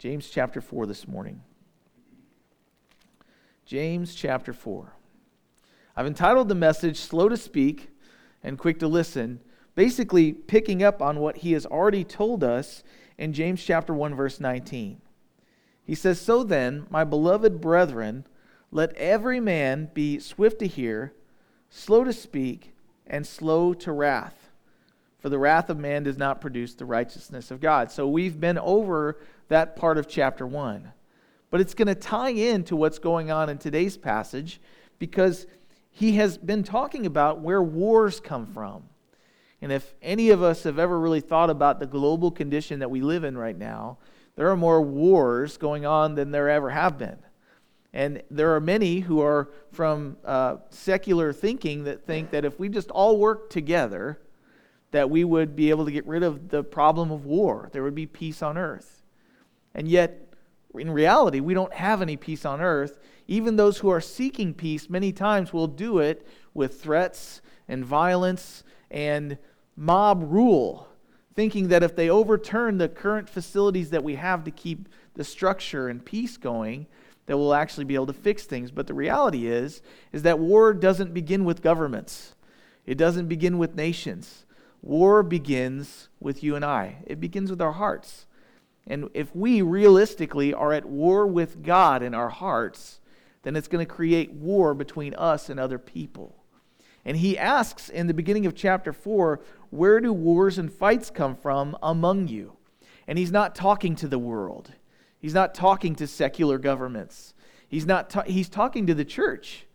James chapter 4 this morning. James chapter 4. I've entitled the message Slow to Speak and Quick to Listen, basically picking up on what he has already told us in James chapter 1 verse 19. He says, "So then, my beloved brethren, let every man be swift to hear, slow to speak, and slow to wrath." For the wrath of man does not produce the righteousness of God. So we've been over that part of chapter 1. But it's going to tie into what's going on in today's passage because he has been talking about where wars come from. And if any of us have ever really thought about the global condition that we live in right now, there are more wars going on than there ever have been. And there are many who are from uh, secular thinking that think that if we just all work together, that we would be able to get rid of the problem of war. There would be peace on earth. And yet, in reality, we don't have any peace on earth. Even those who are seeking peace many times will do it with threats and violence and mob rule, thinking that if they overturn the current facilities that we have to keep the structure and peace going, that we'll actually be able to fix things. But the reality is, is that war doesn't begin with governments. It doesn't begin with nations. War begins with you and I, it begins with our hearts. And if we realistically are at war with God in our hearts, then it's going to create war between us and other people. And he asks in the beginning of chapter 4, Where do wars and fights come from among you? And he's not talking to the world, he's not talking to secular governments, he's, not ta- he's talking to the church.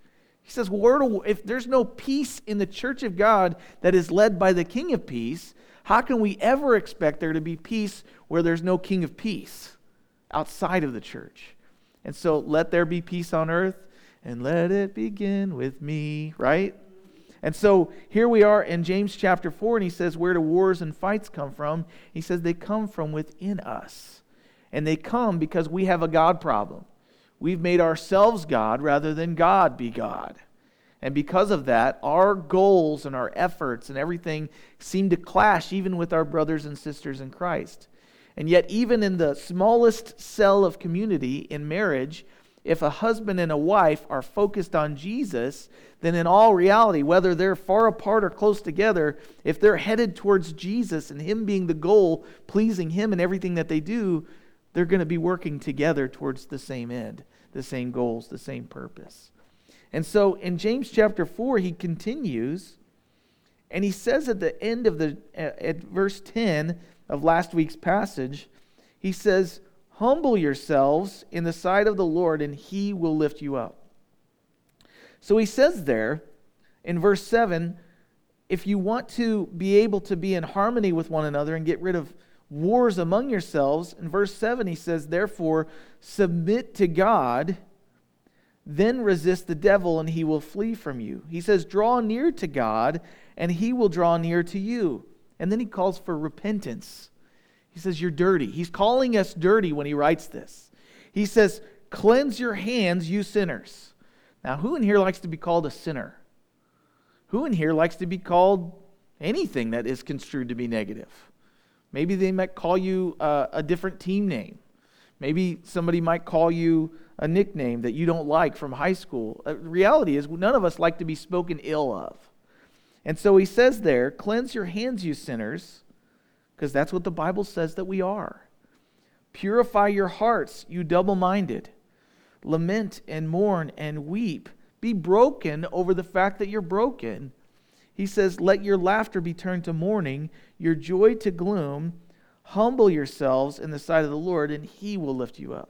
He says, well, if there's no peace in the church of God that is led by the King of Peace, how can we ever expect there to be peace where there's no King of Peace outside of the church? And so let there be peace on earth and let it begin with me, right? And so here we are in James chapter 4, and he says, Where do wars and fights come from? He says, They come from within us. And they come because we have a God problem. We've made ourselves God rather than God be God. And because of that, our goals and our efforts and everything seem to clash even with our brothers and sisters in Christ. And yet, even in the smallest cell of community in marriage, if a husband and a wife are focused on Jesus, then in all reality, whether they're far apart or close together, if they're headed towards Jesus and Him being the goal, pleasing Him in everything that they do, they're going to be working together towards the same end the same goals, the same purpose. And so in James chapter 4, he continues and he says at the end of the, at verse 10 of last week's passage, he says, Humble yourselves in the sight of the Lord, and he will lift you up. So he says there in verse 7 if you want to be able to be in harmony with one another and get rid of wars among yourselves. In verse 7, he says, Therefore, submit to God, then resist the devil, and he will flee from you. He says, Draw near to God, and he will draw near to you. And then he calls for repentance. He says, You're dirty. He's calling us dirty when he writes this. He says, Cleanse your hands, you sinners. Now, who in here likes to be called a sinner? Who in here likes to be called anything that is construed to be negative? Maybe they might call you uh, a different team name. Maybe somebody might call you a nickname that you don't like from high school. Uh, the reality is, none of us like to be spoken ill of. And so he says there, Cleanse your hands, you sinners, because that's what the Bible says that we are. Purify your hearts, you double minded. Lament and mourn and weep. Be broken over the fact that you're broken he says, Let your laughter be turned to mourning, your joy to gloom. Humble yourselves in the sight of the Lord, and he will lift you up.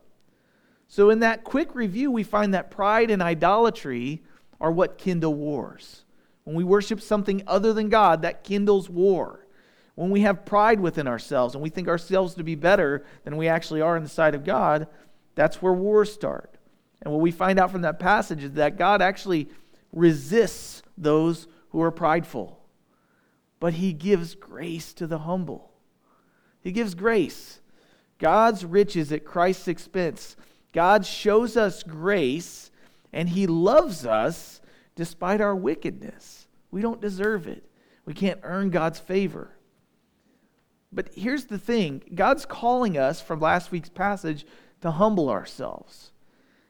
So, in that quick review, we find that pride and idolatry are what kindle wars. When we worship something other than God, that kindles war. When we have pride within ourselves and we think ourselves to be better than we actually are in the sight of God, that's where wars start. And what we find out from that passage is that God actually resists those who are prideful, but he gives grace to the humble. He gives grace. God's riches at Christ's expense. God shows us grace, and he loves us despite our wickedness. We don't deserve it. We can't earn God's favor. But here's the thing God's calling us from last week's passage to humble ourselves.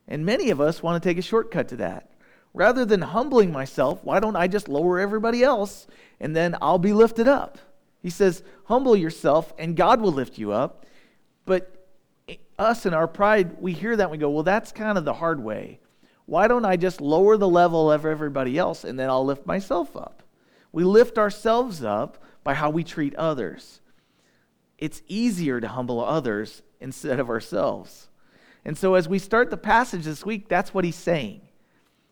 And many of us want to take a shortcut to that. Rather than humbling myself, why don't I just lower everybody else and then I'll be lifted up? He says, Humble yourself and God will lift you up. But us and our pride, we hear that and we go, Well, that's kind of the hard way. Why don't I just lower the level of everybody else and then I'll lift myself up? We lift ourselves up by how we treat others. It's easier to humble others instead of ourselves. And so, as we start the passage this week, that's what he's saying.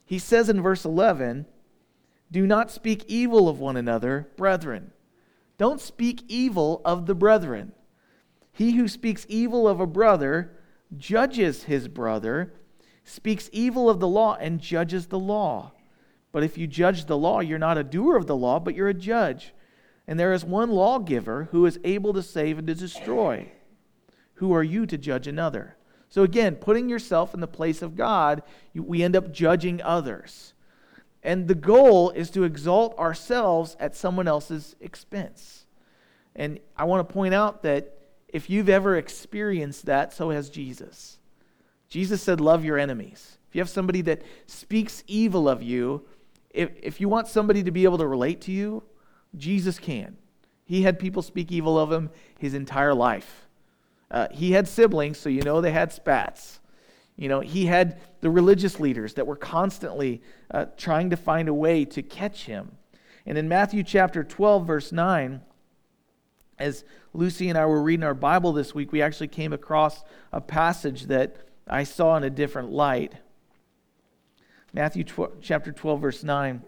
He says in verse 11, Do not speak evil of one another, brethren. Don't speak evil of the brethren. He who speaks evil of a brother judges his brother, speaks evil of the law, and judges the law. But if you judge the law, you're not a doer of the law, but you're a judge. And there is one lawgiver who is able to save and to destroy. Who are you to judge another? So, again, putting yourself in the place of God, we end up judging others. And the goal is to exalt ourselves at someone else's expense. And I want to point out that if you've ever experienced that, so has Jesus. Jesus said, Love your enemies. If you have somebody that speaks evil of you, if, if you want somebody to be able to relate to you, Jesus can. He had people speak evil of him his entire life. Uh, he had siblings, so you know they had spats. You know, he had the religious leaders that were constantly uh, trying to find a way to catch him. And in Matthew chapter 12, verse 9, as Lucy and I were reading our Bible this week, we actually came across a passage that I saw in a different light. Matthew tw- chapter 12, verse 9.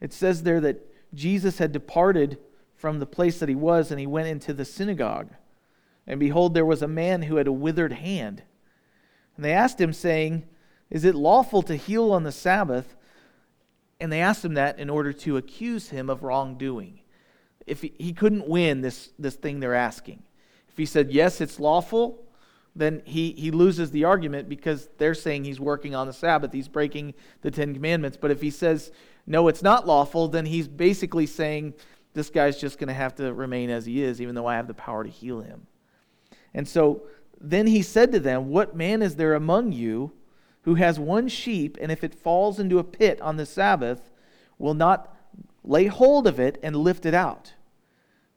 It says there that Jesus had departed from the place that he was, and he went into the synagogue. And behold, there was a man who had a withered hand. And they asked him, saying, Is it lawful to heal on the Sabbath? And they asked him that in order to accuse him of wrongdoing. If he, he couldn't win this, this thing they're asking. If he said, Yes, it's lawful, then he, he loses the argument because they're saying he's working on the Sabbath. He's breaking the Ten Commandments. But if he says, No, it's not lawful, then he's basically saying, this guy's just going to have to remain as he is, even though I have the power to heal him. And so then he said to them, What man is there among you who has one sheep, and if it falls into a pit on the Sabbath, will not lay hold of it and lift it out?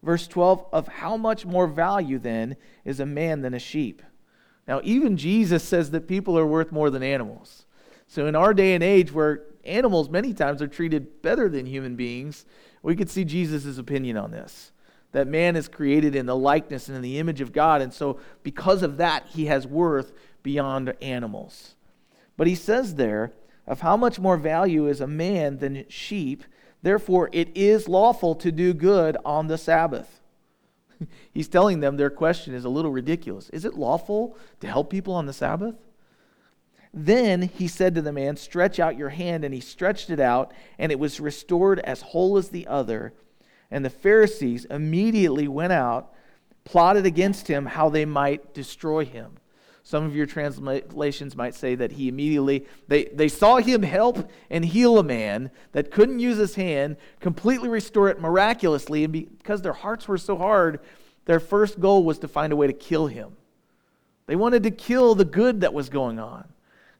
Verse 12 Of how much more value then is a man than a sheep? Now, even Jesus says that people are worth more than animals. So, in our day and age where animals many times are treated better than human beings, we could see Jesus' opinion on this. That man is created in the likeness and in the image of God, and so because of that, he has worth beyond animals. But he says there, of how much more value is a man than sheep, therefore it is lawful to do good on the Sabbath. He's telling them their question is a little ridiculous. Is it lawful to help people on the Sabbath? Then he said to the man, Stretch out your hand. And he stretched it out, and it was restored as whole as the other. And the Pharisees immediately went out, plotted against him how they might destroy him. Some of your translations might say that he immediately, they, they saw him help and heal a man that couldn't use his hand, completely restore it miraculously. And because their hearts were so hard, their first goal was to find a way to kill him. They wanted to kill the good that was going on.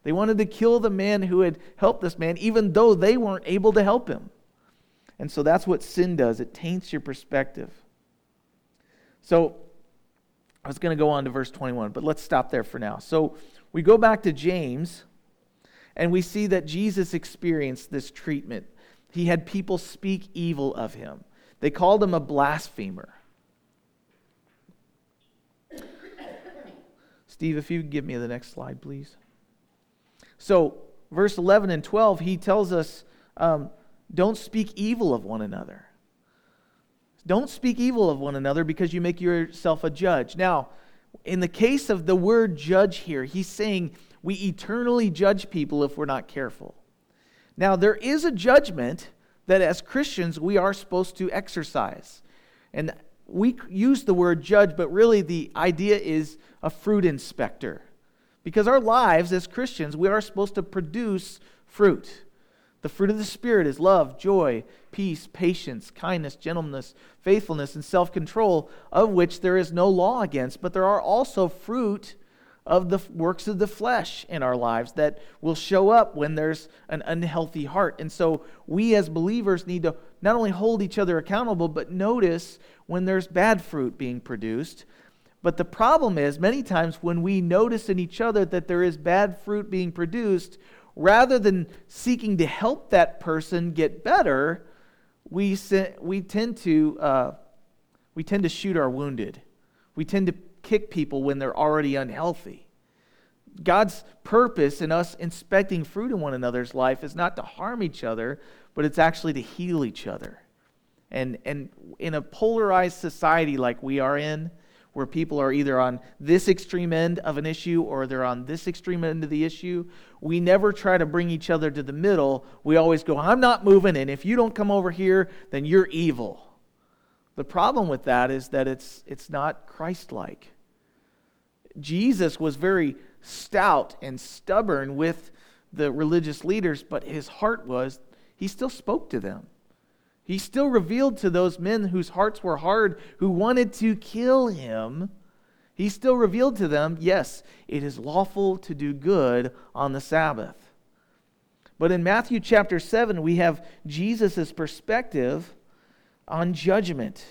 They wanted to kill the man who had helped this man, even though they weren't able to help him. And so that's what sin does it taints your perspective. So was going to go on to verse 21, but let's stop there for now. So we go back to James, and we see that Jesus experienced this treatment. He had people speak evil of him, they called him a blasphemer. Steve, if you could give me the next slide, please. So, verse 11 and 12, he tells us um, don't speak evil of one another. Don't speak evil of one another because you make yourself a judge. Now, in the case of the word judge here, he's saying we eternally judge people if we're not careful. Now, there is a judgment that as Christians we are supposed to exercise. And we use the word judge, but really the idea is a fruit inspector. Because our lives as Christians, we are supposed to produce fruit. The fruit of the Spirit is love, joy, peace, patience, kindness, gentleness, faithfulness, and self control, of which there is no law against. But there are also fruit of the works of the flesh in our lives that will show up when there's an unhealthy heart. And so we as believers need to not only hold each other accountable, but notice when there's bad fruit being produced. But the problem is, many times when we notice in each other that there is bad fruit being produced, rather than seeking to help that person get better, we, we, tend, to, uh, we tend to shoot our wounded. We tend to kick people when they're already unhealthy. God's purpose in us inspecting fruit in one another's life is not to harm each other, but it's actually to heal each other. And, and in a polarized society like we are in, where people are either on this extreme end of an issue or they're on this extreme end of the issue, we never try to bring each other to the middle. We always go, I'm not moving, and if you don't come over here, then you're evil. The problem with that is that it's, it's not Christ like. Jesus was very stout and stubborn with the religious leaders, but his heart was, he still spoke to them. He still revealed to those men whose hearts were hard, who wanted to kill him, he still revealed to them, yes, it is lawful to do good on the Sabbath. But in Matthew chapter 7, we have Jesus' perspective on judgment.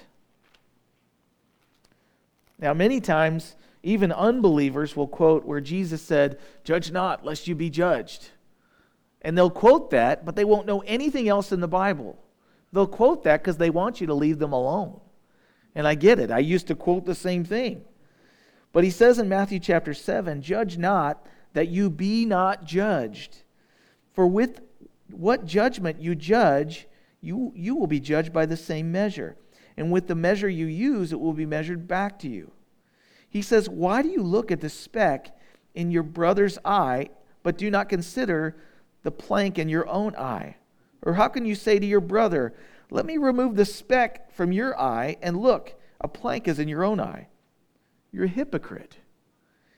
Now, many times, even unbelievers will quote where Jesus said, Judge not, lest you be judged. And they'll quote that, but they won't know anything else in the Bible. They'll quote that because they want you to leave them alone. And I get it. I used to quote the same thing. But he says in Matthew chapter 7 Judge not that you be not judged. For with what judgment you judge, you, you will be judged by the same measure. And with the measure you use, it will be measured back to you. He says, Why do you look at the speck in your brother's eye, but do not consider the plank in your own eye? Or how can you say to your brother, Let me remove the speck from your eye, and look, a plank is in your own eye? You're a hypocrite.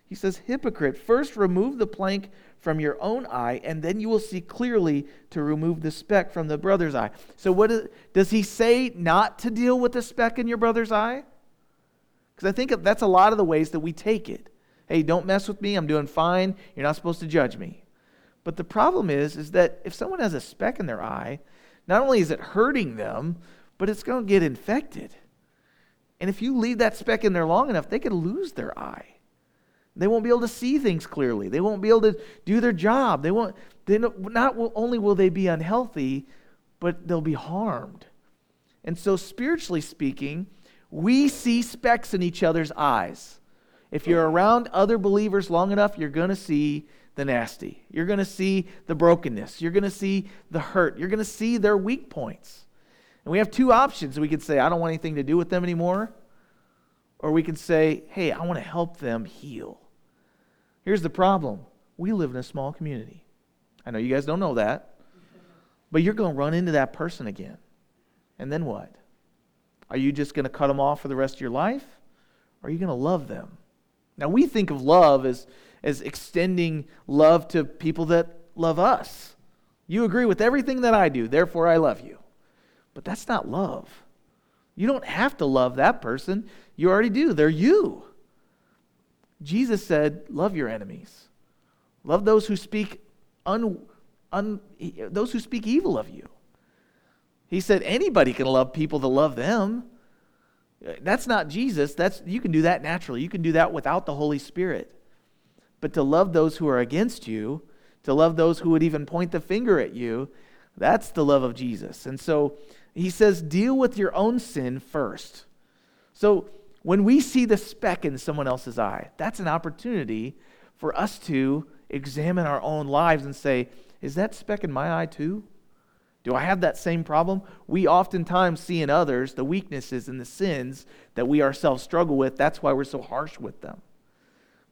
He says, Hypocrite, first remove the plank from your own eye, and then you will see clearly to remove the speck from the brother's eye. So, what is, does he say not to deal with the speck in your brother's eye? Because I think that's a lot of the ways that we take it. Hey, don't mess with me. I'm doing fine. You're not supposed to judge me. But the problem is, is that if someone has a speck in their eye, not only is it hurting them, but it's going to get infected. And if you leave that speck in there long enough, they could lose their eye. They won't be able to see things clearly. They won't be able to do their job. They won't. They not only will they be unhealthy, but they'll be harmed. And so, spiritually speaking, we see specks in each other's eyes. If you're around other believers long enough, you're going to see the nasty. You're going to see the brokenness. You're going to see the hurt. You're going to see their weak points. And we have two options. We could say, I don't want anything to do with them anymore. Or we can say, hey, I want to help them heal. Here's the problem we live in a small community. I know you guys don't know that, but you're going to run into that person again. And then what? Are you just going to cut them off for the rest of your life? Or are you going to love them? Now, we think of love as, as extending love to people that love us. You agree with everything that I do, therefore I love you. But that's not love. You don't have to love that person. You already do. They're you. Jesus said, Love your enemies. Love those who speak un, un, those who speak evil of you. He said anybody can love people that love them. That's not Jesus. That's you can do that naturally. You can do that without the Holy Spirit. But to love those who are against you, to love those who would even point the finger at you, that's the love of Jesus. And so he says deal with your own sin first. So when we see the speck in someone else's eye, that's an opportunity for us to examine our own lives and say, is that speck in my eye too? Do I have that same problem? We oftentimes see in others the weaknesses and the sins that we ourselves struggle with. That's why we're so harsh with them.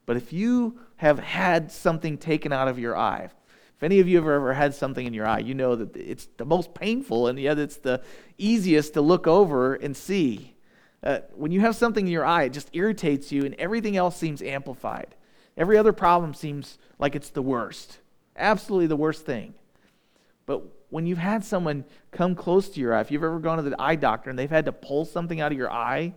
But if you have had something taken out of your eye, if any of you have ever had something in your eye, you know that it's the most painful and yet it's the easiest to look over and see. Uh, when you have something in your eye, it just irritates you and everything else seems amplified. Every other problem seems like it's the worst. Absolutely the worst thing. But when you've had someone come close to your eye, if you've ever gone to the eye doctor and they've had to pull something out of your eye,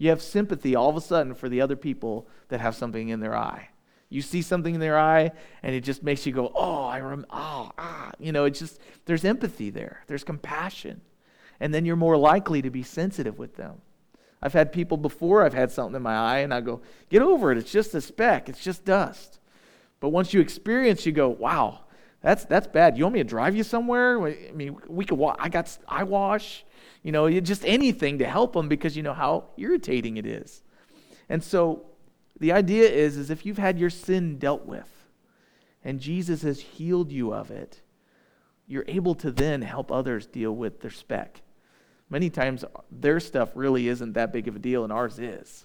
you have sympathy all of a sudden for the other people that have something in their eye. You see something in their eye, and it just makes you go, "Oh, I rem, oh, ah." You know, it's just there's empathy there. There's compassion, and then you're more likely to be sensitive with them. I've had people before. I've had something in my eye, and I go, "Get over it. It's just a speck. It's just dust." But once you experience, you go, "Wow, that's that's bad. You want me to drive you somewhere? I mean, we could. Wa- I got eye wash. You know, just anything to help them because you know how irritating it is. And so the idea is, is if you've had your sin dealt with and Jesus has healed you of it, you're able to then help others deal with their speck. Many times their stuff really isn't that big of a deal and ours is.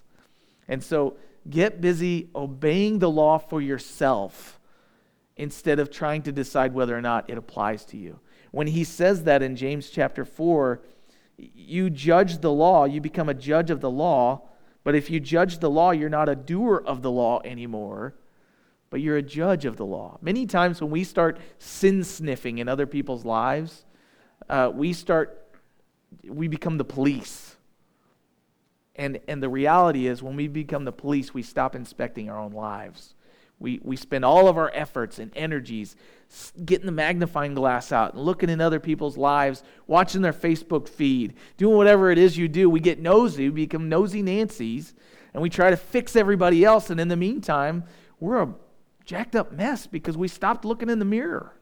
And so get busy obeying the law for yourself instead of trying to decide whether or not it applies to you. When he says that in James chapter 4, you judge the law, you become a judge of the law but if you judge the law, you're not a doer of the law anymore, but you're a judge of the law. Many times when we start sin sniffing in other people's lives, uh, we start, we become the police. And, and the reality is, when we become the police, we stop inspecting our own lives. We, we spend all of our efforts and energies getting the magnifying glass out and looking in other people's lives, watching their Facebook feed, doing whatever it is you do. We get nosy, we become nosy Nancy's, and we try to fix everybody else. And in the meantime, we're a jacked up mess because we stopped looking in the mirror.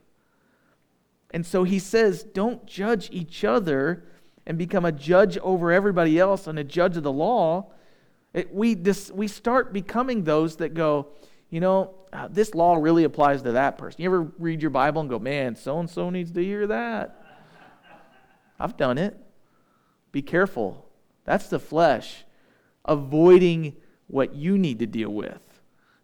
And so he says, don't judge each other and become a judge over everybody else and a judge of the law. It, we, dis, we start becoming those that go, you know, uh, this law really applies to that person. You ever read your Bible and go, man, so and so needs to hear that? I've done it. Be careful. That's the flesh avoiding what you need to deal with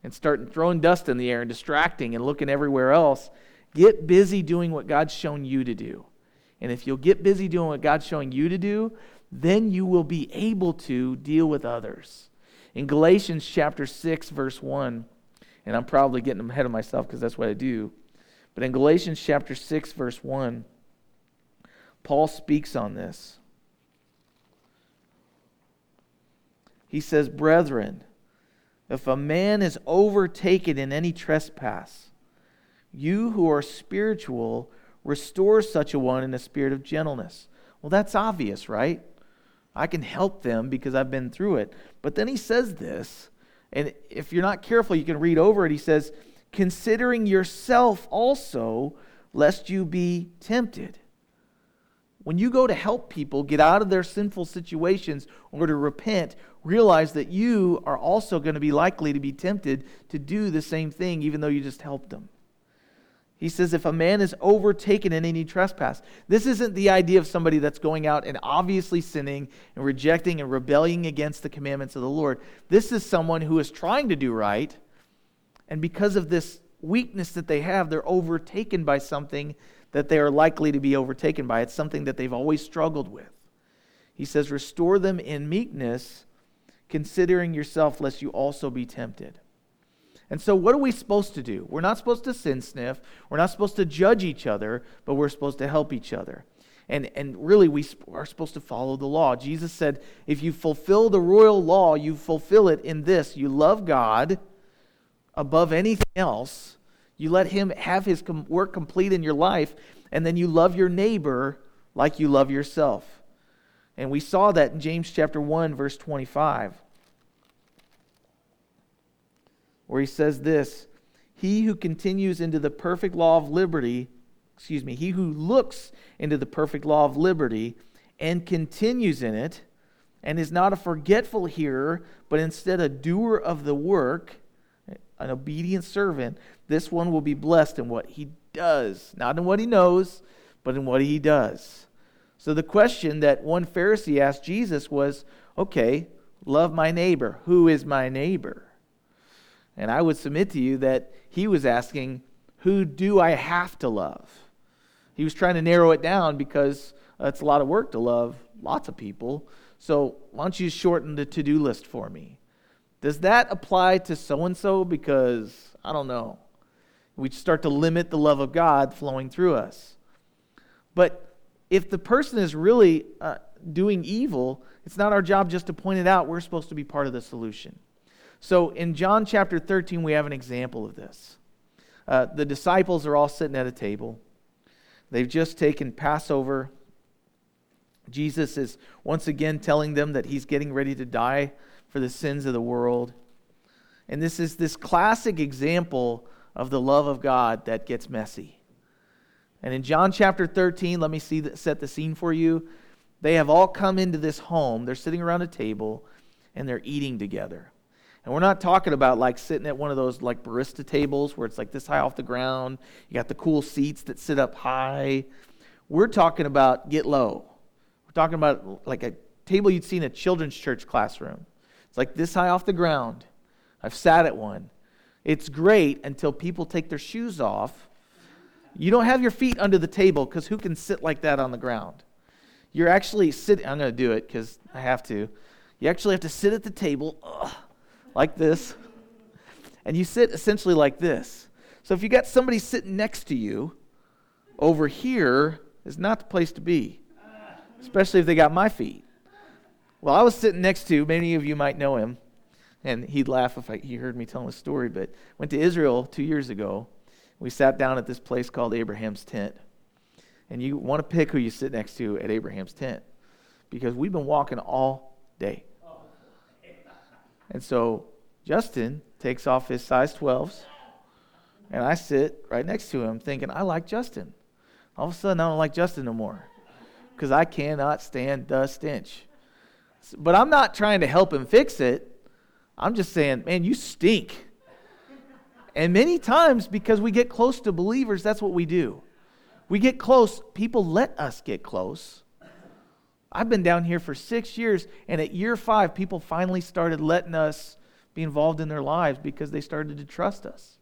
and start throwing dust in the air and distracting and looking everywhere else. Get busy doing what God's shown you to do. And if you'll get busy doing what God's showing you to do, then you will be able to deal with others. In Galatians chapter 6 verse 1, and I'm probably getting ahead of myself because that's what I do. But in Galatians chapter 6, verse 1, Paul speaks on this. He says, Brethren, if a man is overtaken in any trespass, you who are spiritual, restore such a one in a spirit of gentleness. Well, that's obvious, right? I can help them because I've been through it. But then he says this and if you're not careful, you can read over it. He says, considering yourself also, lest you be tempted. When you go to help people get out of their sinful situations or to repent, realize that you are also going to be likely to be tempted to do the same thing, even though you just helped them. He says, if a man is overtaken in any trespass, this isn't the idea of somebody that's going out and obviously sinning and rejecting and rebelling against the commandments of the Lord. This is someone who is trying to do right, and because of this weakness that they have, they're overtaken by something that they are likely to be overtaken by. It's something that they've always struggled with. He says, Restore them in meekness, considering yourself, lest you also be tempted. And so, what are we supposed to do? We're not supposed to sin sniff. We're not supposed to judge each other, but we're supposed to help each other. And, and really, we are supposed to follow the law. Jesus said, if you fulfill the royal law, you fulfill it in this you love God above anything else, you let Him have His work complete in your life, and then you love your neighbor like you love yourself. And we saw that in James chapter 1, verse 25 where he says this He who continues into the perfect law of liberty, excuse me, he who looks into the perfect law of liberty and continues in it, and is not a forgetful hearer, but instead a doer of the work, an obedient servant, this one will be blessed in what he does, not in what he knows, but in what he does. So the question that one Pharisee asked Jesus was okay, love my neighbor. Who is my neighbor? And I would submit to you that he was asking, Who do I have to love? He was trying to narrow it down because it's a lot of work to love lots of people. So why don't you shorten the to do list for me? Does that apply to so and so? Because I don't know. We start to limit the love of God flowing through us. But if the person is really uh, doing evil, it's not our job just to point it out. We're supposed to be part of the solution. So in John chapter 13, we have an example of this. Uh, the disciples are all sitting at a table. They've just taken Passover. Jesus is once again telling them that he's getting ready to die for the sins of the world. And this is this classic example of the love of God that gets messy. And in John chapter 13, let me see set the scene for you. They have all come into this home. They're sitting around a table and they're eating together. And we're not talking about like sitting at one of those like barista tables where it's like this high off the ground. You got the cool seats that sit up high. We're talking about get low. We're talking about like a table you'd see in a children's church classroom. It's like this high off the ground. I've sat at one. It's great until people take their shoes off. You don't have your feet under the table because who can sit like that on the ground? You're actually sitting, I'm going to do it because I have to. You actually have to sit at the table ugh, like this, and you sit essentially like this. So if you got somebody sitting next to you, over here is not the place to be, especially if they got my feet. Well, I was sitting next to, many of you might know him, and he'd laugh if I, he heard me telling the story, but went to Israel two years ago. We sat down at this place called Abraham's Tent and you want to pick who you sit next to at Abraham's tent because we've been walking all day. And so Justin takes off his size 12s, and I sit right next to him thinking, I like Justin. All of a sudden, I don't like Justin no more because I cannot stand the stench. But I'm not trying to help him fix it. I'm just saying, man, you stink. And many times, because we get close to believers, that's what we do. We get close, people let us get close. I've been down here for six years, and at year five, people finally started letting us be involved in their lives because they started to trust us.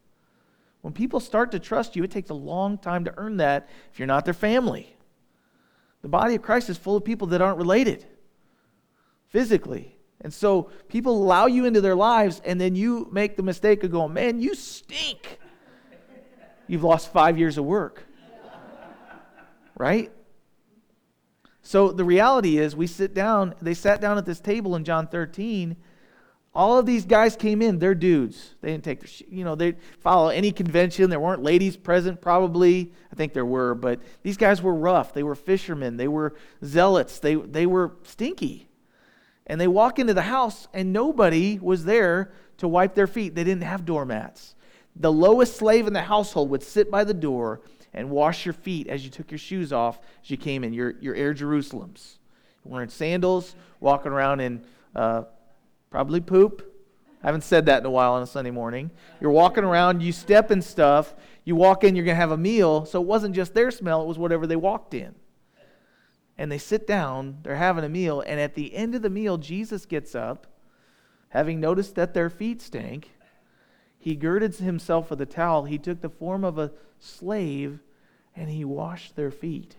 When people start to trust you, it takes a long time to earn that if you're not their family. The body of Christ is full of people that aren't related physically. And so people allow you into their lives, and then you make the mistake of going, Man, you stink. You've lost five years of work right? So the reality is, we sit down, they sat down at this table in John 13. All of these guys came in, they're dudes. They didn't take their, you know, they follow any convention. There weren't ladies present, probably. I think there were, but these guys were rough. They were fishermen. They were zealots. They, they were stinky. And they walk into the house, and nobody was there to wipe their feet. They didn't have doormats. The lowest slave in the household would sit by the door and wash your feet as you took your shoes off as you came in, your, your Air Jerusalems. Wearing sandals, walking around in uh, probably poop. I haven't said that in a while on a Sunday morning. You're walking around, you step in stuff, you walk in, you're going to have a meal. So it wasn't just their smell, it was whatever they walked in. And they sit down, they're having a meal, and at the end of the meal, Jesus gets up, having noticed that their feet stank. He girded himself with a towel. He took the form of a slave and he washed their feet.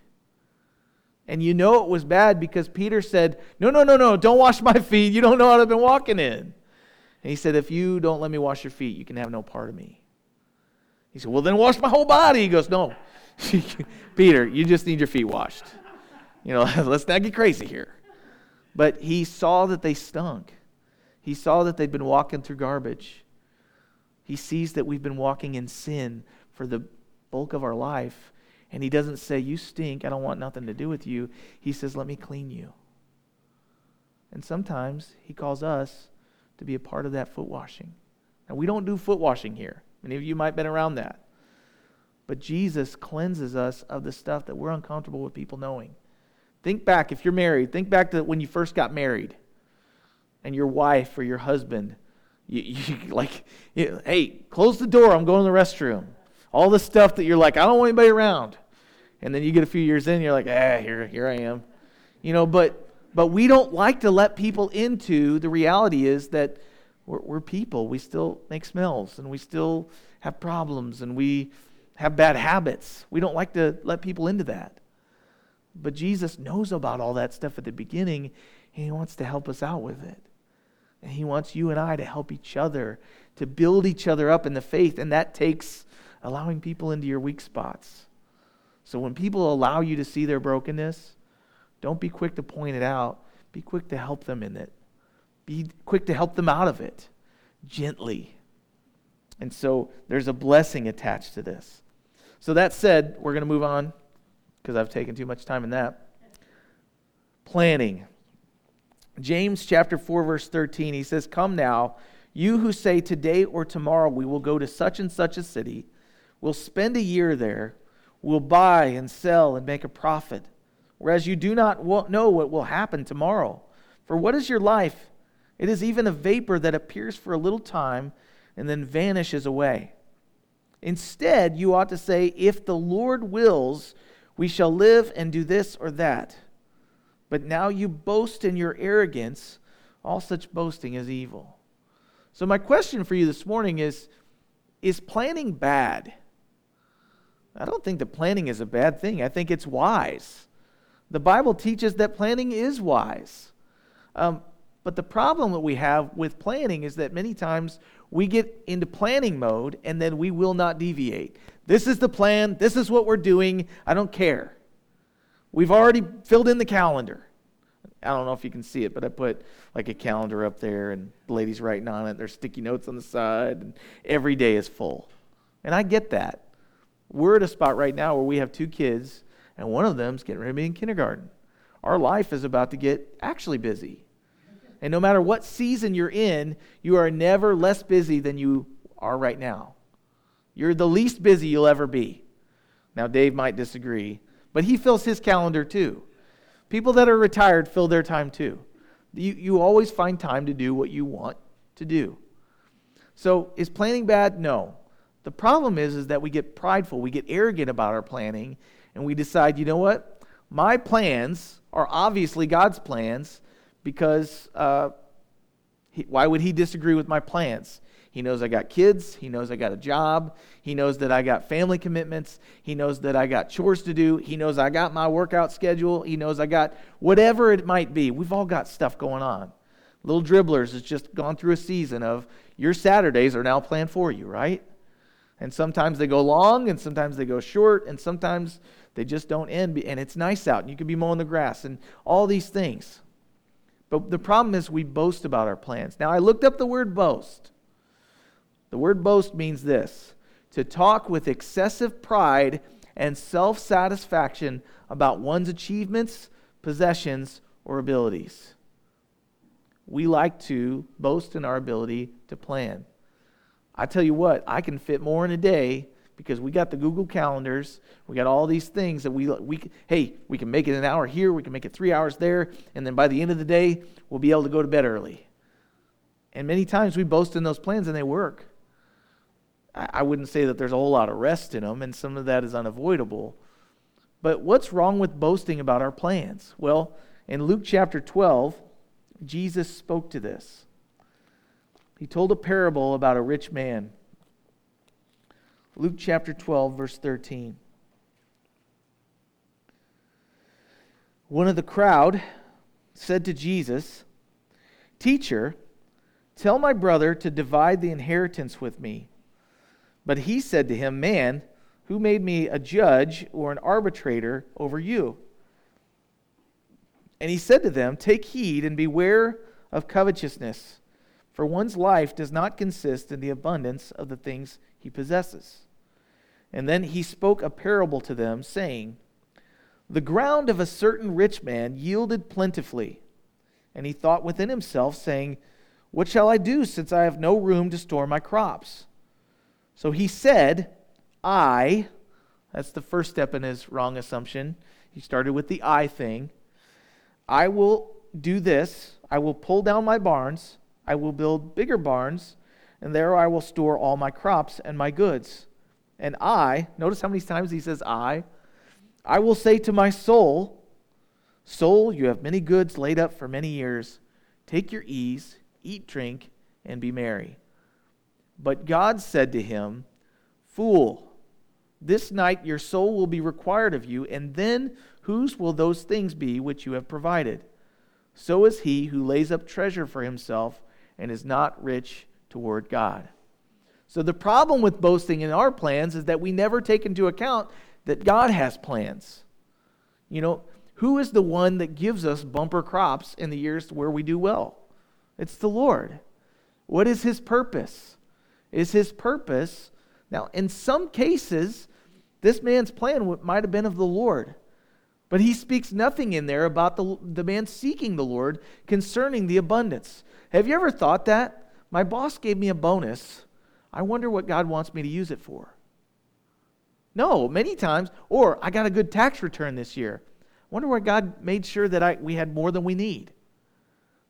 And you know it was bad because Peter said, No, no, no, no, don't wash my feet. You don't know what I've been walking in. And he said, If you don't let me wash your feet, you can have no part of me. He said, Well, then wash my whole body. He goes, No, Peter, you just need your feet washed. You know, let's not get crazy here. But he saw that they stunk. He saw that they'd been walking through garbage. He sees that we've been walking in sin for the bulk of our life. And he doesn't say, You stink. I don't want nothing to do with you. He says, Let me clean you. And sometimes he calls us to be a part of that foot washing. Now, we don't do foot washing here. Many of you might have been around that. But Jesus cleanses us of the stuff that we're uncomfortable with people knowing. Think back, if you're married, think back to when you first got married and your wife or your husband, you, you like, you, hey, close the door, I'm going to the restroom. All the stuff that you're like, I don't want anybody around. And then you get a few years in, you're like, ah, here, here I am. You know, but but we don't like to let people into the reality is that we're, we're people. We still make smells and we still have problems and we have bad habits. We don't like to let people into that. But Jesus knows about all that stuff at the beginning and he wants to help us out with it. And he wants you and I to help each other, to build each other up in the faith. And that takes allowing people into your weak spots So when people allow you to see their brokenness, don't be quick to point it out. Be quick to help them in it. Be quick to help them out of it gently. And so there's a blessing attached to this. So that said, we're going to move on because I've taken too much time in that. Planning. James chapter 4 verse 13 he says, "Come now, you who say today or tomorrow we will go to such and such a city, we'll spend a year there, we'll buy and sell and make a profit, whereas you do not know what will happen tomorrow. For what is your life? It is even a vapor that appears for a little time and then vanishes away." Instead, you ought to say, If the Lord wills, we shall live and do this or that. But now you boast in your arrogance. All such boasting is evil. So, my question for you this morning is Is planning bad? I don't think that planning is a bad thing. I think it's wise. The Bible teaches that planning is wise. Um, but the problem that we have with planning is that many times we get into planning mode and then we will not deviate. This is the plan. This is what we're doing. I don't care. We've already filled in the calendar. I don't know if you can see it, but I put like a calendar up there and the ladies writing on it. There's sticky notes on the side, and every day is full. And I get that. We're at a spot right now where we have two kids, and one of them's getting ready to be in kindergarten. Our life is about to get actually busy. And no matter what season you're in, you are never less busy than you are right now. You're the least busy you'll ever be. Now, Dave might disagree, but he fills his calendar too. People that are retired fill their time too. You, you always find time to do what you want to do. So, is planning bad? No. The problem is, is that we get prideful, we get arrogant about our planning, and we decide, you know what? My plans are obviously God's plans, because uh, he, why would he disagree with my plans? He knows I got kids. He knows I got a job. He knows that I got family commitments. He knows that I got chores to do. He knows I got my workout schedule. He knows I got whatever it might be. We've all got stuff going on. Little Dribblers has just gone through a season of your Saturdays are now planned for you, right? And sometimes they go long and sometimes they go short and sometimes they just don't end. And it's nice out and you can be mowing the grass and all these things. But the problem is we boast about our plans. Now, I looked up the word boast. The word boast means this to talk with excessive pride and self satisfaction about one's achievements, possessions, or abilities. We like to boast in our ability to plan. I tell you what, I can fit more in a day because we got the Google calendars, we got all these things that we we hey, we can make it an hour here, we can make it 3 hours there, and then by the end of the day, we'll be able to go to bed early. And many times we boast in those plans and they work. I, wouldn't say that there's a whole lot of rest in them, and some of that is unavoidable. But what's wrong with boasting about our plans? Well, in Luke chapter 12, Jesus spoke to this. He told a parable about a rich man Luke chapter 12, verse 13. One of the crowd said to Jesus, Teacher, tell my brother to divide the inheritance with me. But he said to him, Man, who made me a judge or an arbitrator over you? And he said to them, Take heed and beware of covetousness, for one's life does not consist in the abundance of the things he possesses. And then he spoke a parable to them, saying, The ground of a certain rich man yielded plentifully. And he thought within himself, saying, What shall I do, since I have no room to store my crops? So he said, I, that's the first step in his wrong assumption. He started with the I thing. I will do this. I will pull down my barns. I will build bigger barns, and there I will store all my crops and my goods. And I, notice how many times he says I, I will say to my soul, Soul, you have many goods laid up for many years. Take your ease, eat, drink, and be merry. But God said to him, Fool, this night your soul will be required of you, and then whose will those things be which you have provided? So is he who lays up treasure for himself and is not rich toward God. So the problem with boasting in our plans is that we never take into account that God has plans. You know, who is the one that gives us bumper crops in the years where we do well? It's the Lord. What is his purpose? Is his purpose now, in some cases, this man's plan might have been of the Lord. But he speaks nothing in there about the, the man seeking the Lord concerning the abundance. Have you ever thought that? My boss gave me a bonus. I wonder what God wants me to use it for. No, many times. Or I got a good tax return this year. I wonder why God made sure that I, we had more than we need.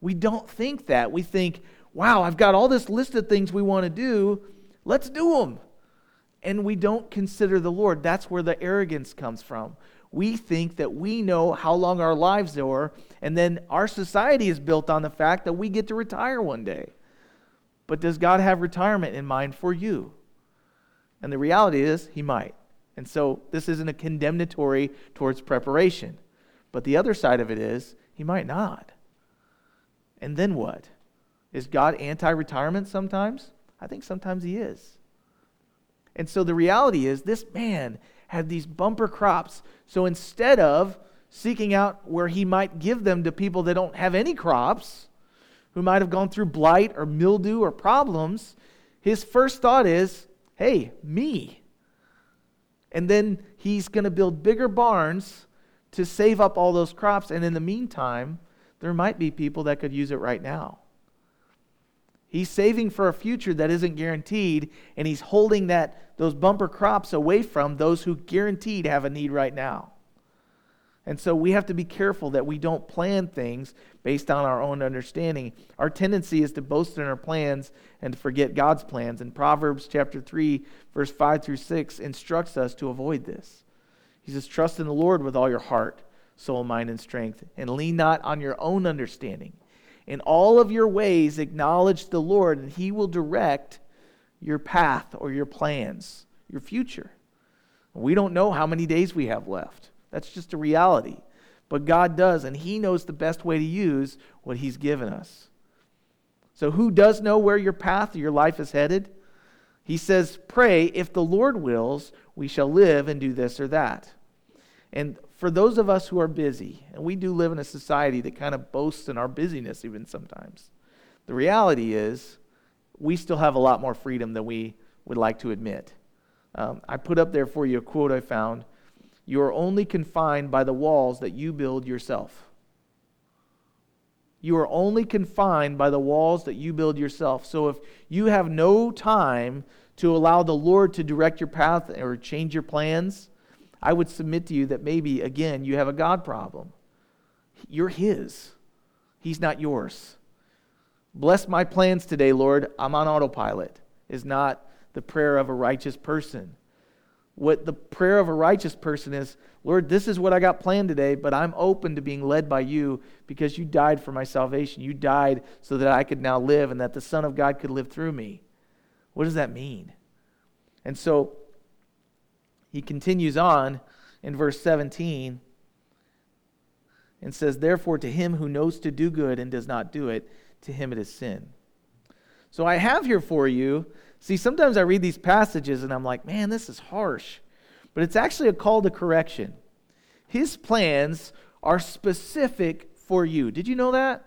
We don't think that. We think, wow, I've got all this list of things we want to do. Let's do them and we don't consider the Lord. That's where the arrogance comes from. We think that we know how long our lives are, and then our society is built on the fact that we get to retire one day. But does God have retirement in mind for you? And the reality is, He might. And so this isn't a condemnatory towards preparation. But the other side of it is, He might not. And then what? Is God anti retirement sometimes? I think sometimes He is. And so the reality is, this man had these bumper crops. So instead of seeking out where he might give them to people that don't have any crops, who might have gone through blight or mildew or problems, his first thought is, hey, me. And then he's going to build bigger barns to save up all those crops. And in the meantime, there might be people that could use it right now. He's saving for a future that isn't guaranteed, and he's holding that those bumper crops away from those who guaranteed have a need right now. And so we have to be careful that we don't plan things based on our own understanding. Our tendency is to boast in our plans and to forget God's plans. And Proverbs chapter 3, verse 5 through 6 instructs us to avoid this. He says, Trust in the Lord with all your heart, soul, mind, and strength, and lean not on your own understanding. In all of your ways, acknowledge the Lord, and He will direct your path or your plans, your future. We don't know how many days we have left. That's just a reality. But God does, and He knows the best way to use what He's given us. So, who does know where your path or your life is headed? He says, Pray, if the Lord wills, we shall live and do this or that. And for those of us who are busy, and we do live in a society that kind of boasts in our busyness even sometimes, the reality is we still have a lot more freedom than we would like to admit. Um, I put up there for you a quote I found You are only confined by the walls that you build yourself. You are only confined by the walls that you build yourself. So if you have no time to allow the Lord to direct your path or change your plans, I would submit to you that maybe, again, you have a God problem. You're His, He's not yours. Bless my plans today, Lord. I'm on autopilot, is not the prayer of a righteous person. What the prayer of a righteous person is, Lord, this is what I got planned today, but I'm open to being led by you because you died for my salvation. You died so that I could now live and that the Son of God could live through me. What does that mean? And so he continues on in verse 17 and says, Therefore, to him who knows to do good and does not do it, to him it is sin. So I have here for you, see, sometimes I read these passages and I'm like, man, this is harsh. But it's actually a call to correction. His plans are specific for you. Did you know that?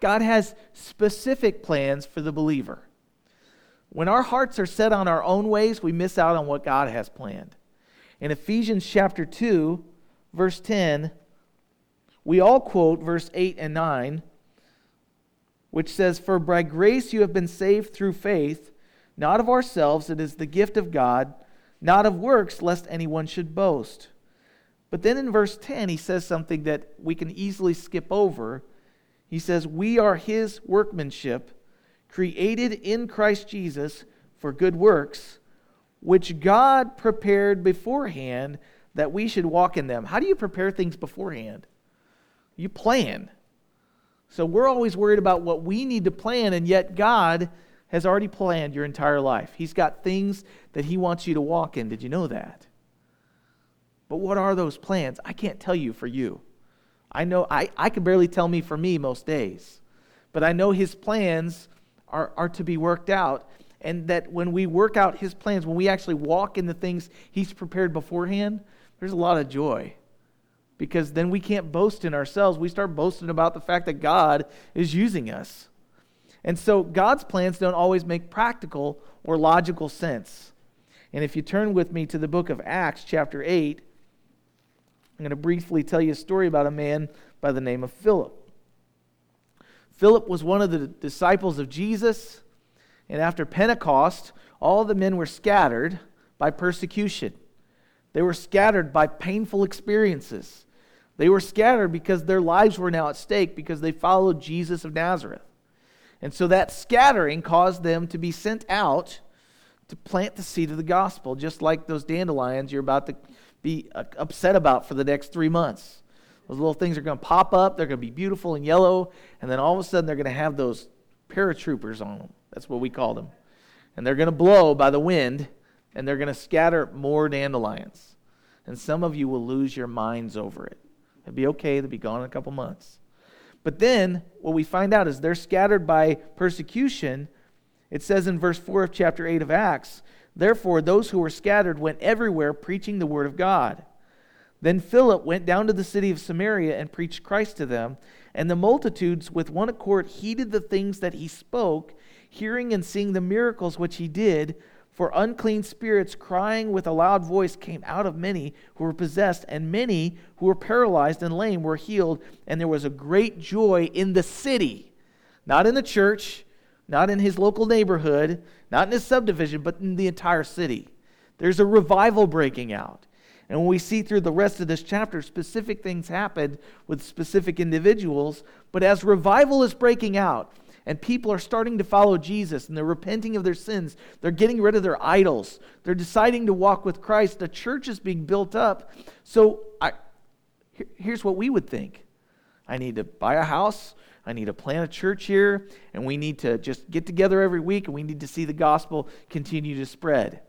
God has specific plans for the believer. When our hearts are set on our own ways, we miss out on what God has planned. In Ephesians chapter 2, verse 10, we all quote verse 8 and 9, which says, For by grace you have been saved through faith, not of ourselves, it is the gift of God, not of works, lest anyone should boast. But then in verse 10, he says something that we can easily skip over. He says, We are his workmanship created in Christ Jesus for good works, which God prepared beforehand that we should walk in them. How do you prepare things beforehand? You plan. So we're always worried about what we need to plan, and yet God has already planned your entire life. He's got things that He wants you to walk in. Did you know that? But what are those plans? I can't tell you for you. I know I, I can barely tell me for me most days. But I know His plans are, are to be worked out. and that when we work out his plans, when we actually walk in the things he's prepared beforehand, there's a lot of joy. Because then we can't boast in ourselves. We start boasting about the fact that God is using us. And so God's plans don't always make practical or logical sense. And if you turn with me to the book of Acts, chapter 8, I'm going to briefly tell you a story about a man by the name of Philip. Philip was one of the disciples of Jesus, and after Pentecost, all the men were scattered by persecution. They were scattered by painful experiences. They were scattered because their lives were now at stake because they followed Jesus of Nazareth. And so that scattering caused them to be sent out to plant the seed of the gospel, just like those dandelions you're about to be uh, upset about for the next three months. Those little things are going to pop up, they're going to be beautiful and yellow, and then all of a sudden they're going to have those paratroopers on them. That's what we call them. And they're going to blow by the wind, and they're going to scatter more dandelions. And some of you will lose your minds over it. It'll be okay, they'll be gone in a couple months. But then what we find out is they're scattered by persecution it says in verse 4 of chapter 8 of Acts, Therefore, those who were scattered went everywhere preaching the word of God. Then Philip went down to the city of Samaria and preached Christ to them, and the multitudes with one accord heeded the things that he spoke, hearing and seeing the miracles which he did. For unclean spirits, crying with a loud voice, came out of many who were possessed, and many who were paralyzed and lame were healed, and there was a great joy in the city. Not in the church, not in his local neighborhood, not in his subdivision, but in the entire city. There's a revival breaking out. And when we see through the rest of this chapter, specific things happen with specific individuals. But as revival is breaking out and people are starting to follow Jesus and they're repenting of their sins, they're getting rid of their idols, they're deciding to walk with Christ, the church is being built up. So I, here's what we would think I need to buy a house, I need to plant a church here, and we need to just get together every week, and we need to see the gospel continue to spread.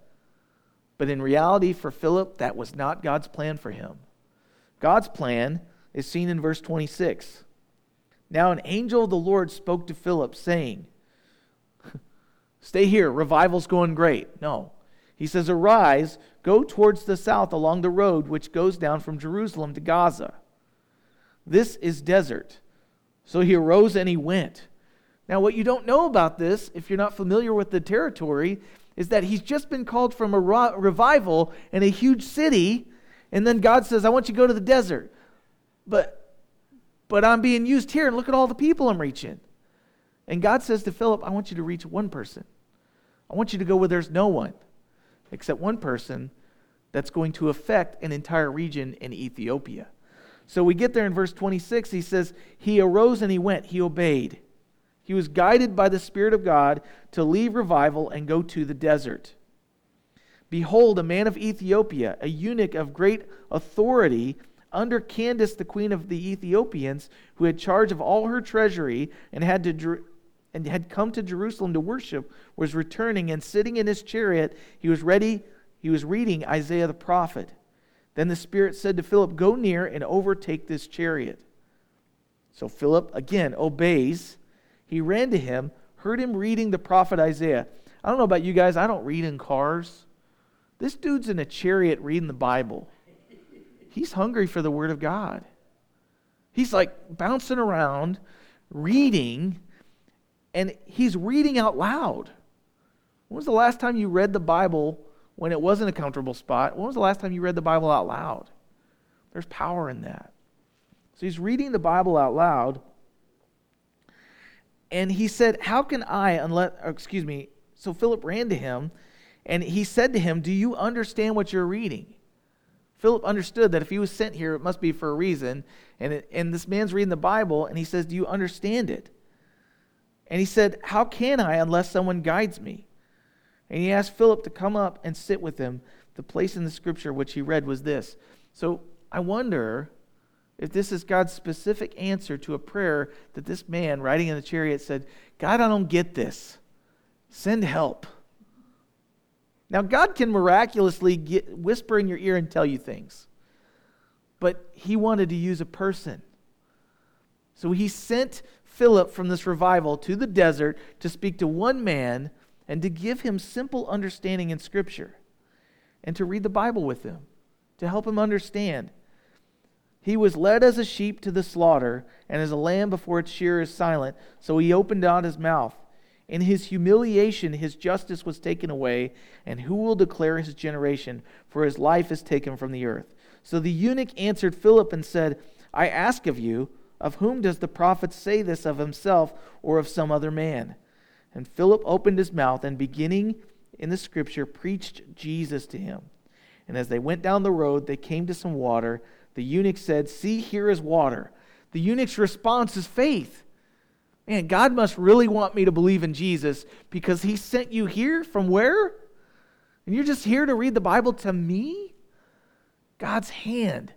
But in reality, for Philip, that was not God's plan for him. God's plan is seen in verse 26. Now, an angel of the Lord spoke to Philip, saying, Stay here, revival's going great. No. He says, Arise, go towards the south along the road which goes down from Jerusalem to Gaza. This is desert so he arose and he went. Now, what you don't know about this, if you're not familiar with the territory, is that he's just been called from a revival in a huge city, and then God says, I want you to go to the desert. But, but I'm being used here, and look at all the people I'm reaching. And God says to Philip, I want you to reach one person. I want you to go where there's no one except one person that's going to affect an entire region in Ethiopia. So we get there in verse 26. He says, He arose and he went, he obeyed. He was guided by the Spirit of God to leave revival and go to the desert. Behold, a man of Ethiopia, a eunuch of great authority, under Candace, the queen of the Ethiopians, who had charge of all her treasury and had to and had come to Jerusalem to worship, was returning and sitting in his chariot. He was ready. He was reading Isaiah the prophet. Then the Spirit said to Philip, Go near and overtake this chariot. So Philip again obeys. He ran to him, heard him reading the prophet Isaiah. I don't know about you guys, I don't read in cars. This dude's in a chariot reading the Bible. He's hungry for the Word of God. He's like bouncing around, reading, and he's reading out loud. When was the last time you read the Bible when it wasn't a comfortable spot. When was the last time you read the Bible out loud? There's power in that. So he's reading the Bible out loud. And he said, How can I, unless, excuse me, so Philip ran to him and he said to him, Do you understand what you're reading? Philip understood that if he was sent here, it must be for a reason. And, it, and this man's reading the Bible and he says, Do you understand it? And he said, How can I unless someone guides me? And he asked Philip to come up and sit with him. The place in the scripture which he read was this. So I wonder if this is God's specific answer to a prayer that this man riding in the chariot said, God, I don't get this. Send help. Now, God can miraculously get, whisper in your ear and tell you things, but he wanted to use a person. So he sent Philip from this revival to the desert to speak to one man and to give him simple understanding in Scripture and to read the Bible with him, to help him understand. He was led as a sheep to the slaughter, and as a lamb before its shearer is silent, so he opened not his mouth. In his humiliation, his justice was taken away, and who will declare his generation? For his life is taken from the earth. So the eunuch answered Philip and said, I ask of you, of whom does the prophet say this, of himself or of some other man? And Philip opened his mouth and, beginning in the scripture, preached Jesus to him. And as they went down the road, they came to some water. The eunuch said, See, here is water. The eunuch's response is faith. Man, God must really want me to believe in Jesus because he sent you here from where? And you're just here to read the Bible to me? God's hand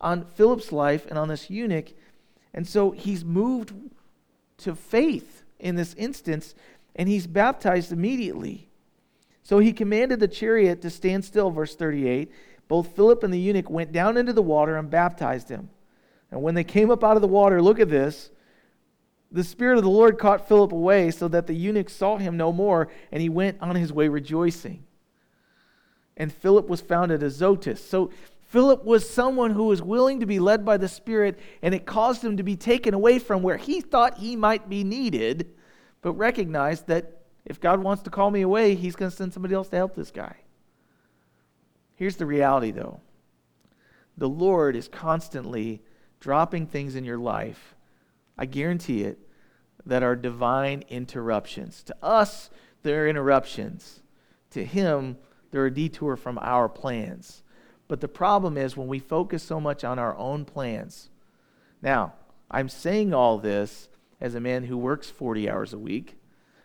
on Philip's life and on this eunuch. And so he's moved to faith in this instance, and he's baptized immediately. So he commanded the chariot to stand still, verse 38. Both Philip and the eunuch went down into the water and baptized him. And when they came up out of the water, look at this. The Spirit of the Lord caught Philip away so that the eunuch saw him no more, and he went on his way rejoicing. And Philip was found at Azotus. So Philip was someone who was willing to be led by the Spirit, and it caused him to be taken away from where he thought he might be needed, but recognized that if God wants to call me away, he's going to send somebody else to help this guy. Here's the reality, though the Lord is constantly dropping things in your life, I guarantee it, that are divine interruptions. To us, they're interruptions. To Him, they're a detour from our plans. But the problem is when we focus so much on our own plans. Now, I'm saying all this as a man who works 40 hours a week,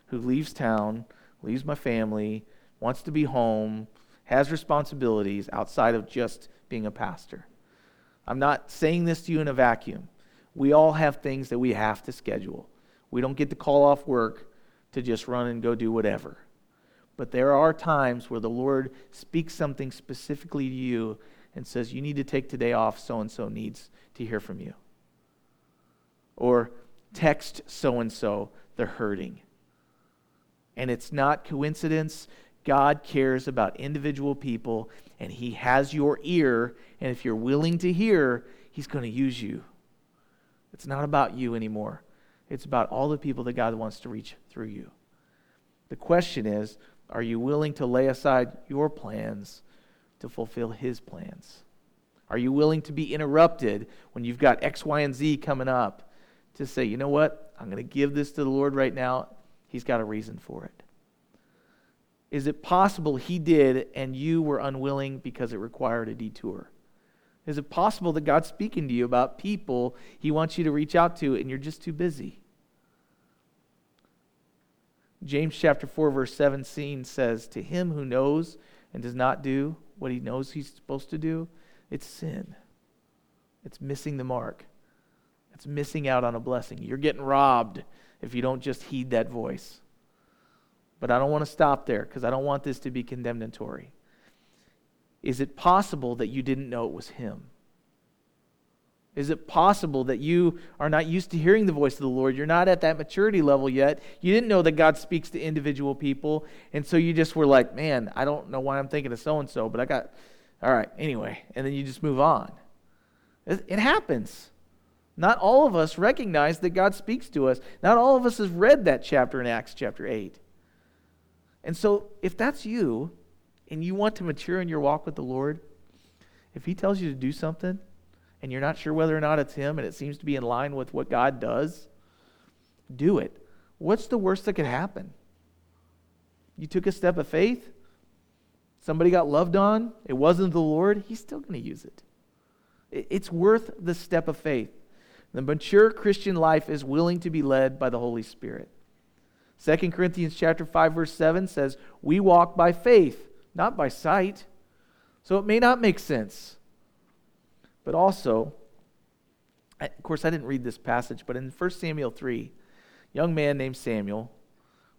who leaves town, leaves my family, wants to be home, has responsibilities outside of just being a pastor. I'm not saying this to you in a vacuum. We all have things that we have to schedule. We don't get to call off work to just run and go do whatever. But there are times where the Lord speaks something specifically to you and says, You need to take today off, so and so needs to hear from you. Or text so and so, they're hurting. And it's not coincidence. God cares about individual people, and He has your ear. And if you're willing to hear, He's going to use you. It's not about you anymore, it's about all the people that God wants to reach through you. The question is are you willing to lay aside your plans to fulfill His plans? Are you willing to be interrupted when you've got X, Y, and Z coming up to say, you know what? I'm going to give this to the Lord right now. He's got a reason for it. Is it possible He did and you were unwilling because it required a detour? Is it possible that God's speaking to you about people He wants you to reach out to and you're just too busy? James chapter 4 verse 17 says, "To him who knows and does not do what he knows he's supposed to do, it's sin. It's missing the mark. It's missing out on a blessing. You're getting robbed if you don't just heed that voice." But I don't want to stop there because I don't want this to be condemnatory. Is it possible that you didn't know it was him? Is it possible that you are not used to hearing the voice of the Lord? You're not at that maturity level yet. You didn't know that God speaks to individual people. And so you just were like, man, I don't know why I'm thinking of so and so, but I got, all right, anyway. And then you just move on. It, happens. Not all of us recognize that God speaks to us. Not all of us has read that chapter in Acts chapter 8. And so if that's you and you want to mature in your walk with the Lord, if He tells you to do something, and you're not sure whether or not it's Him and it seems to be in line with what God does, do it. What's the worst that could happen? You took a step of faith, somebody got loved on, it wasn't the Lord, He's still going to use it. It's worth the step of faith. The mature Christian life is willing to be led by the Holy Spirit. 2 Corinthians chapter 5 verse 7 says, "We walk by faith, not by sight." So it may not make sense. But also, of course, I didn't read this passage, but in 1 Samuel 3, a young man named Samuel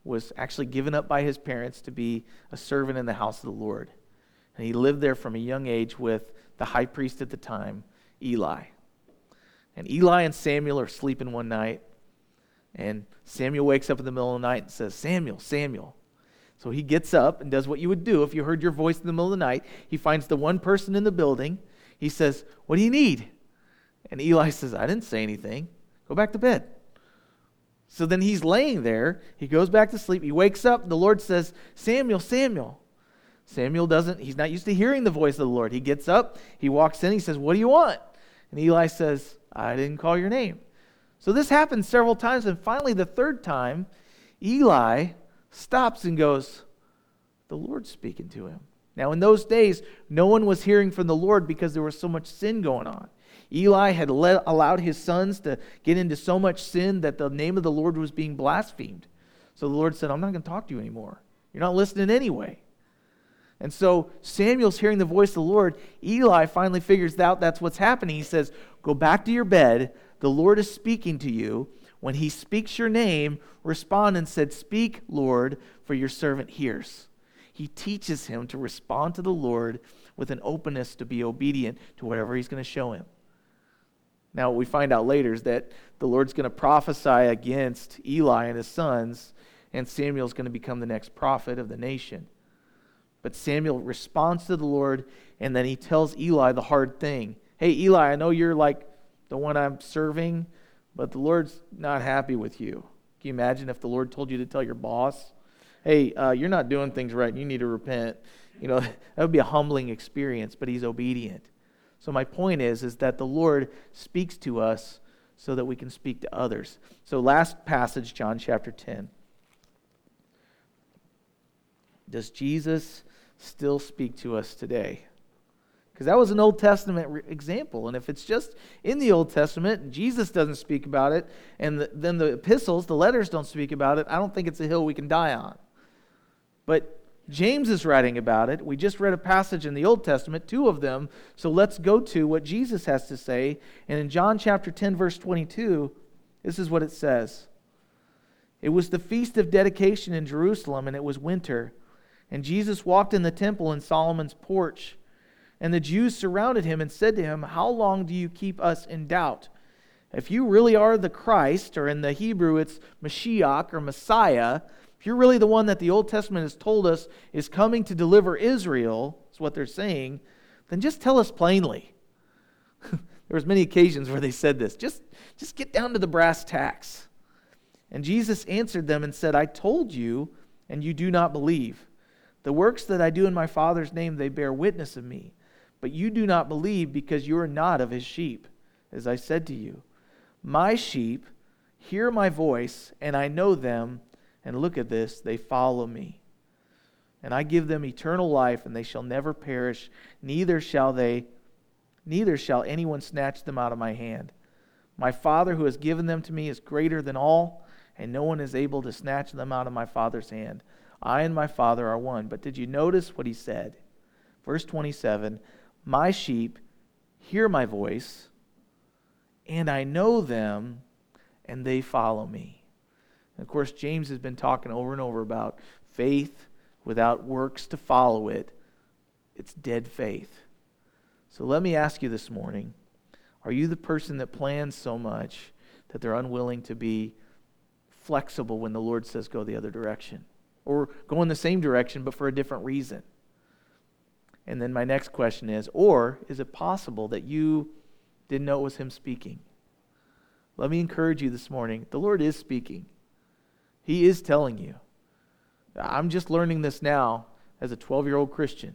was actually given up by his parents to be a servant in the house of the Lord. And he lived there from a young age with the high priest at the time, Eli. And Eli and Samuel are sleeping one night, and Samuel wakes up in the middle of the night and says, Samuel, Samuel. So he gets up and does what you would do if you heard your voice in the middle of the night. He finds the one person in the building. He says, What do you need? And Eli says, I didn't say anything. Go back to bed. So then he's laying there. He goes back to sleep. He wakes up. The Lord says, Samuel, Samuel. Samuel doesn't, he's not used to hearing the voice of the Lord. He gets up, he walks in, he says, What do you want? And Eli says, I didn't call your name. So this happens several times. And finally, the third time, Eli stops and goes, The Lord's speaking to him. Now, in those days, no one was hearing from the Lord because there was so much sin going on. Eli had let, allowed his sons to get into so much sin that the name of the Lord was being blasphemed. So the Lord said, I'm not going to talk to you anymore. You're not listening anyway. And so Samuel's hearing the voice of the Lord. Eli finally figures out that's what's happening. He says, Go back to your bed. The Lord is speaking to you. When he speaks your name, respond and said, Speak, Lord, for your servant hears. He teaches him to respond to the Lord with an openness to be obedient to whatever he's going to show him. Now, what we find out later is that the Lord's going to prophesy against Eli and his sons, and Samuel's going to become the next prophet of the nation. But Samuel responds to the Lord, and then he tells Eli the hard thing Hey, Eli, I know you're like the one I'm serving, but the Lord's not happy with you. Can you imagine if the Lord told you to tell your boss, Hey, uh, you're not doing things right, you need to repent? You know, that would be a humbling experience, but he's obedient. So my point is is that the Lord speaks to us so that we can speak to others. So last passage John chapter 10. Does Jesus still speak to us today? Because that was an Old Testament re- example. And if it's just in the Old Testament Jesus doesn't speak about it, and the, then the epistles, the letters don't speak about it, I don't think it's a hill we can die on. But James is writing about it. We just read a passage in the Old Testament, two of them. So let's go to what Jesus has to say. And in John chapter 10, verse 22, this is what it says It was the feast of dedication in Jerusalem, and it was winter. And Jesus walked in the temple in Solomon's porch. And the Jews surrounded him and said to him, How long do you keep us in doubt? If you really are the Christ, or in the Hebrew it's Mashiach or Messiah, if you're really the one that the Old Testament has told us is coming to deliver Israel, is what they're saying, then just tell us plainly. there was many occasions where they said this. Just, just get down to the brass tacks. And Jesus answered them and said, I told you, and you do not believe. The works that I do in my Father's name, they bear witness of me. But you do not believe because you are not of his sheep, as I said to you. My sheep hear my voice, and I know them and look at this, they follow me. And I give them eternal life, and they shall never perish, neither shall they neither shall anyone snatch them out of my hand. My Father who has given them to me is greater than all, and no one is able to snatch them out of my Father's hand. I and my Father are one. But did you notice what he said? Verse 27 My sheep hear my voice, and I know them, and they follow me. And of course, James has been talking over and over about faith without works to follow it. It's dead faith. So let me ask you this morning are you the person that plans so much that they're unwilling to be flexible when the Lord says go the other direction? Or go in the same direction but for a different reason? And then my next question is or is it possible that you didn't know it was Him speaking? Let me encourage you this morning. The Lord is speaking. He is telling you. I'm just learning this now as a 12 year old Christian.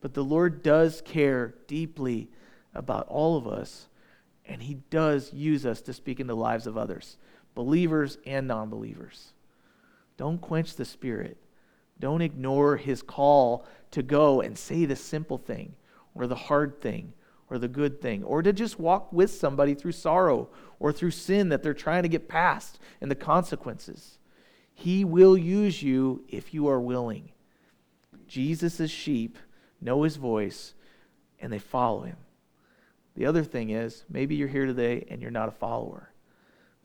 But the Lord does care deeply about all of us, and He does use us to speak in the lives of others, believers and non believers. Don't quench the Spirit. Don't ignore His call to go and say the simple thing or the hard thing or the good thing, or to just walk with somebody through sorrow or through sin that they're trying to get past and the consequences. He will use you if you are willing. Jesus' sheep know his voice and they follow him. The other thing is, maybe you're here today and you're not a follower.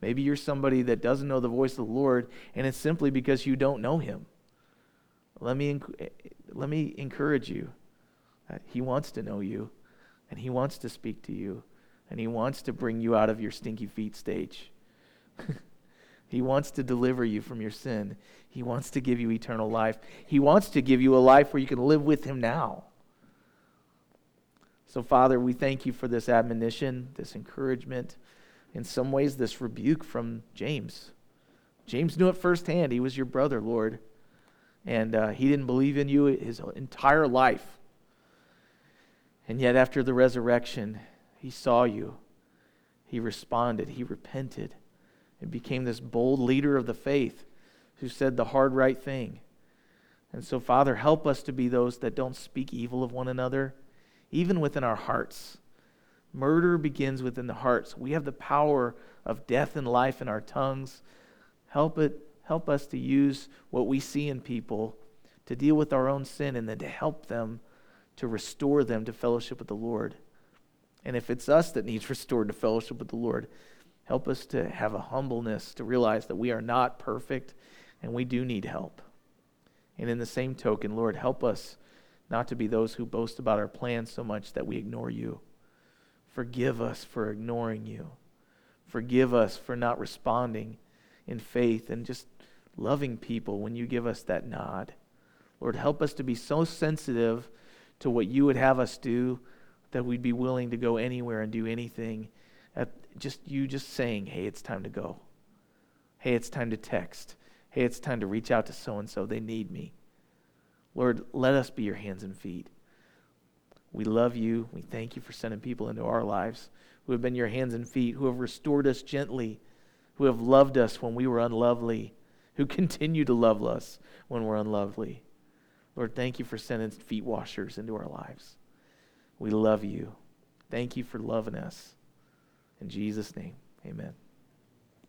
Maybe you're somebody that doesn't know the voice of the Lord, and it's simply because you don't know him. Let me, eh, eh, let me encourage you. Uh, he wants to know you. And He wants to speak to you. And He wants to bring you out of your stinky feet stage. He wants to deliver you from your sin. He wants to give you eternal life. He wants to give you a life where you can live with Him now. So, Father, we thank you for this admonition, this encouragement, in some ways, this rebuke from James. James knew it firsthand. He was your brother, Lord. And uh, he didn't believe in you his entire life. And yet, after the resurrection, he saw you. He responded. He repented and became this bold leader of the faith who said the hard right thing. And so, Father, help us to be those that don't speak evil of one another, even within our hearts. Murder begins within the hearts. We have the power of death and life in our tongues. Help it help us to use what we see in people to deal with our own sin and then to help them to restore them to fellowship with the Lord. And if it's us that needs restored to fellowship with the Lord, help us to have a humbleness to realize that we are not perfect and we do need help. And in the same token, Lord, help us not to be those who boast about our plans so much that we ignore you. Forgive us for ignoring you. Forgive us for not responding in faith and just loving people when you give us that nod. Lord, help us to be so sensitive to what you would have us do that we'd be willing to go anywhere and do anything. At just you just saying, "Hey, it's time to go." Hey, it's time to text. Hey, it's time to reach out to so and so. They need me. Lord, let us be your hands and feet. We love you. We thank you for sending people into our lives who have been your hands and feet, who have restored us gently, who have loved us when we were unlovely, who continue to love us when we're unlovely. Lord, thank you for sending feet washers into our lives. We love you. Thank you for loving us. In Jesus' name, amen.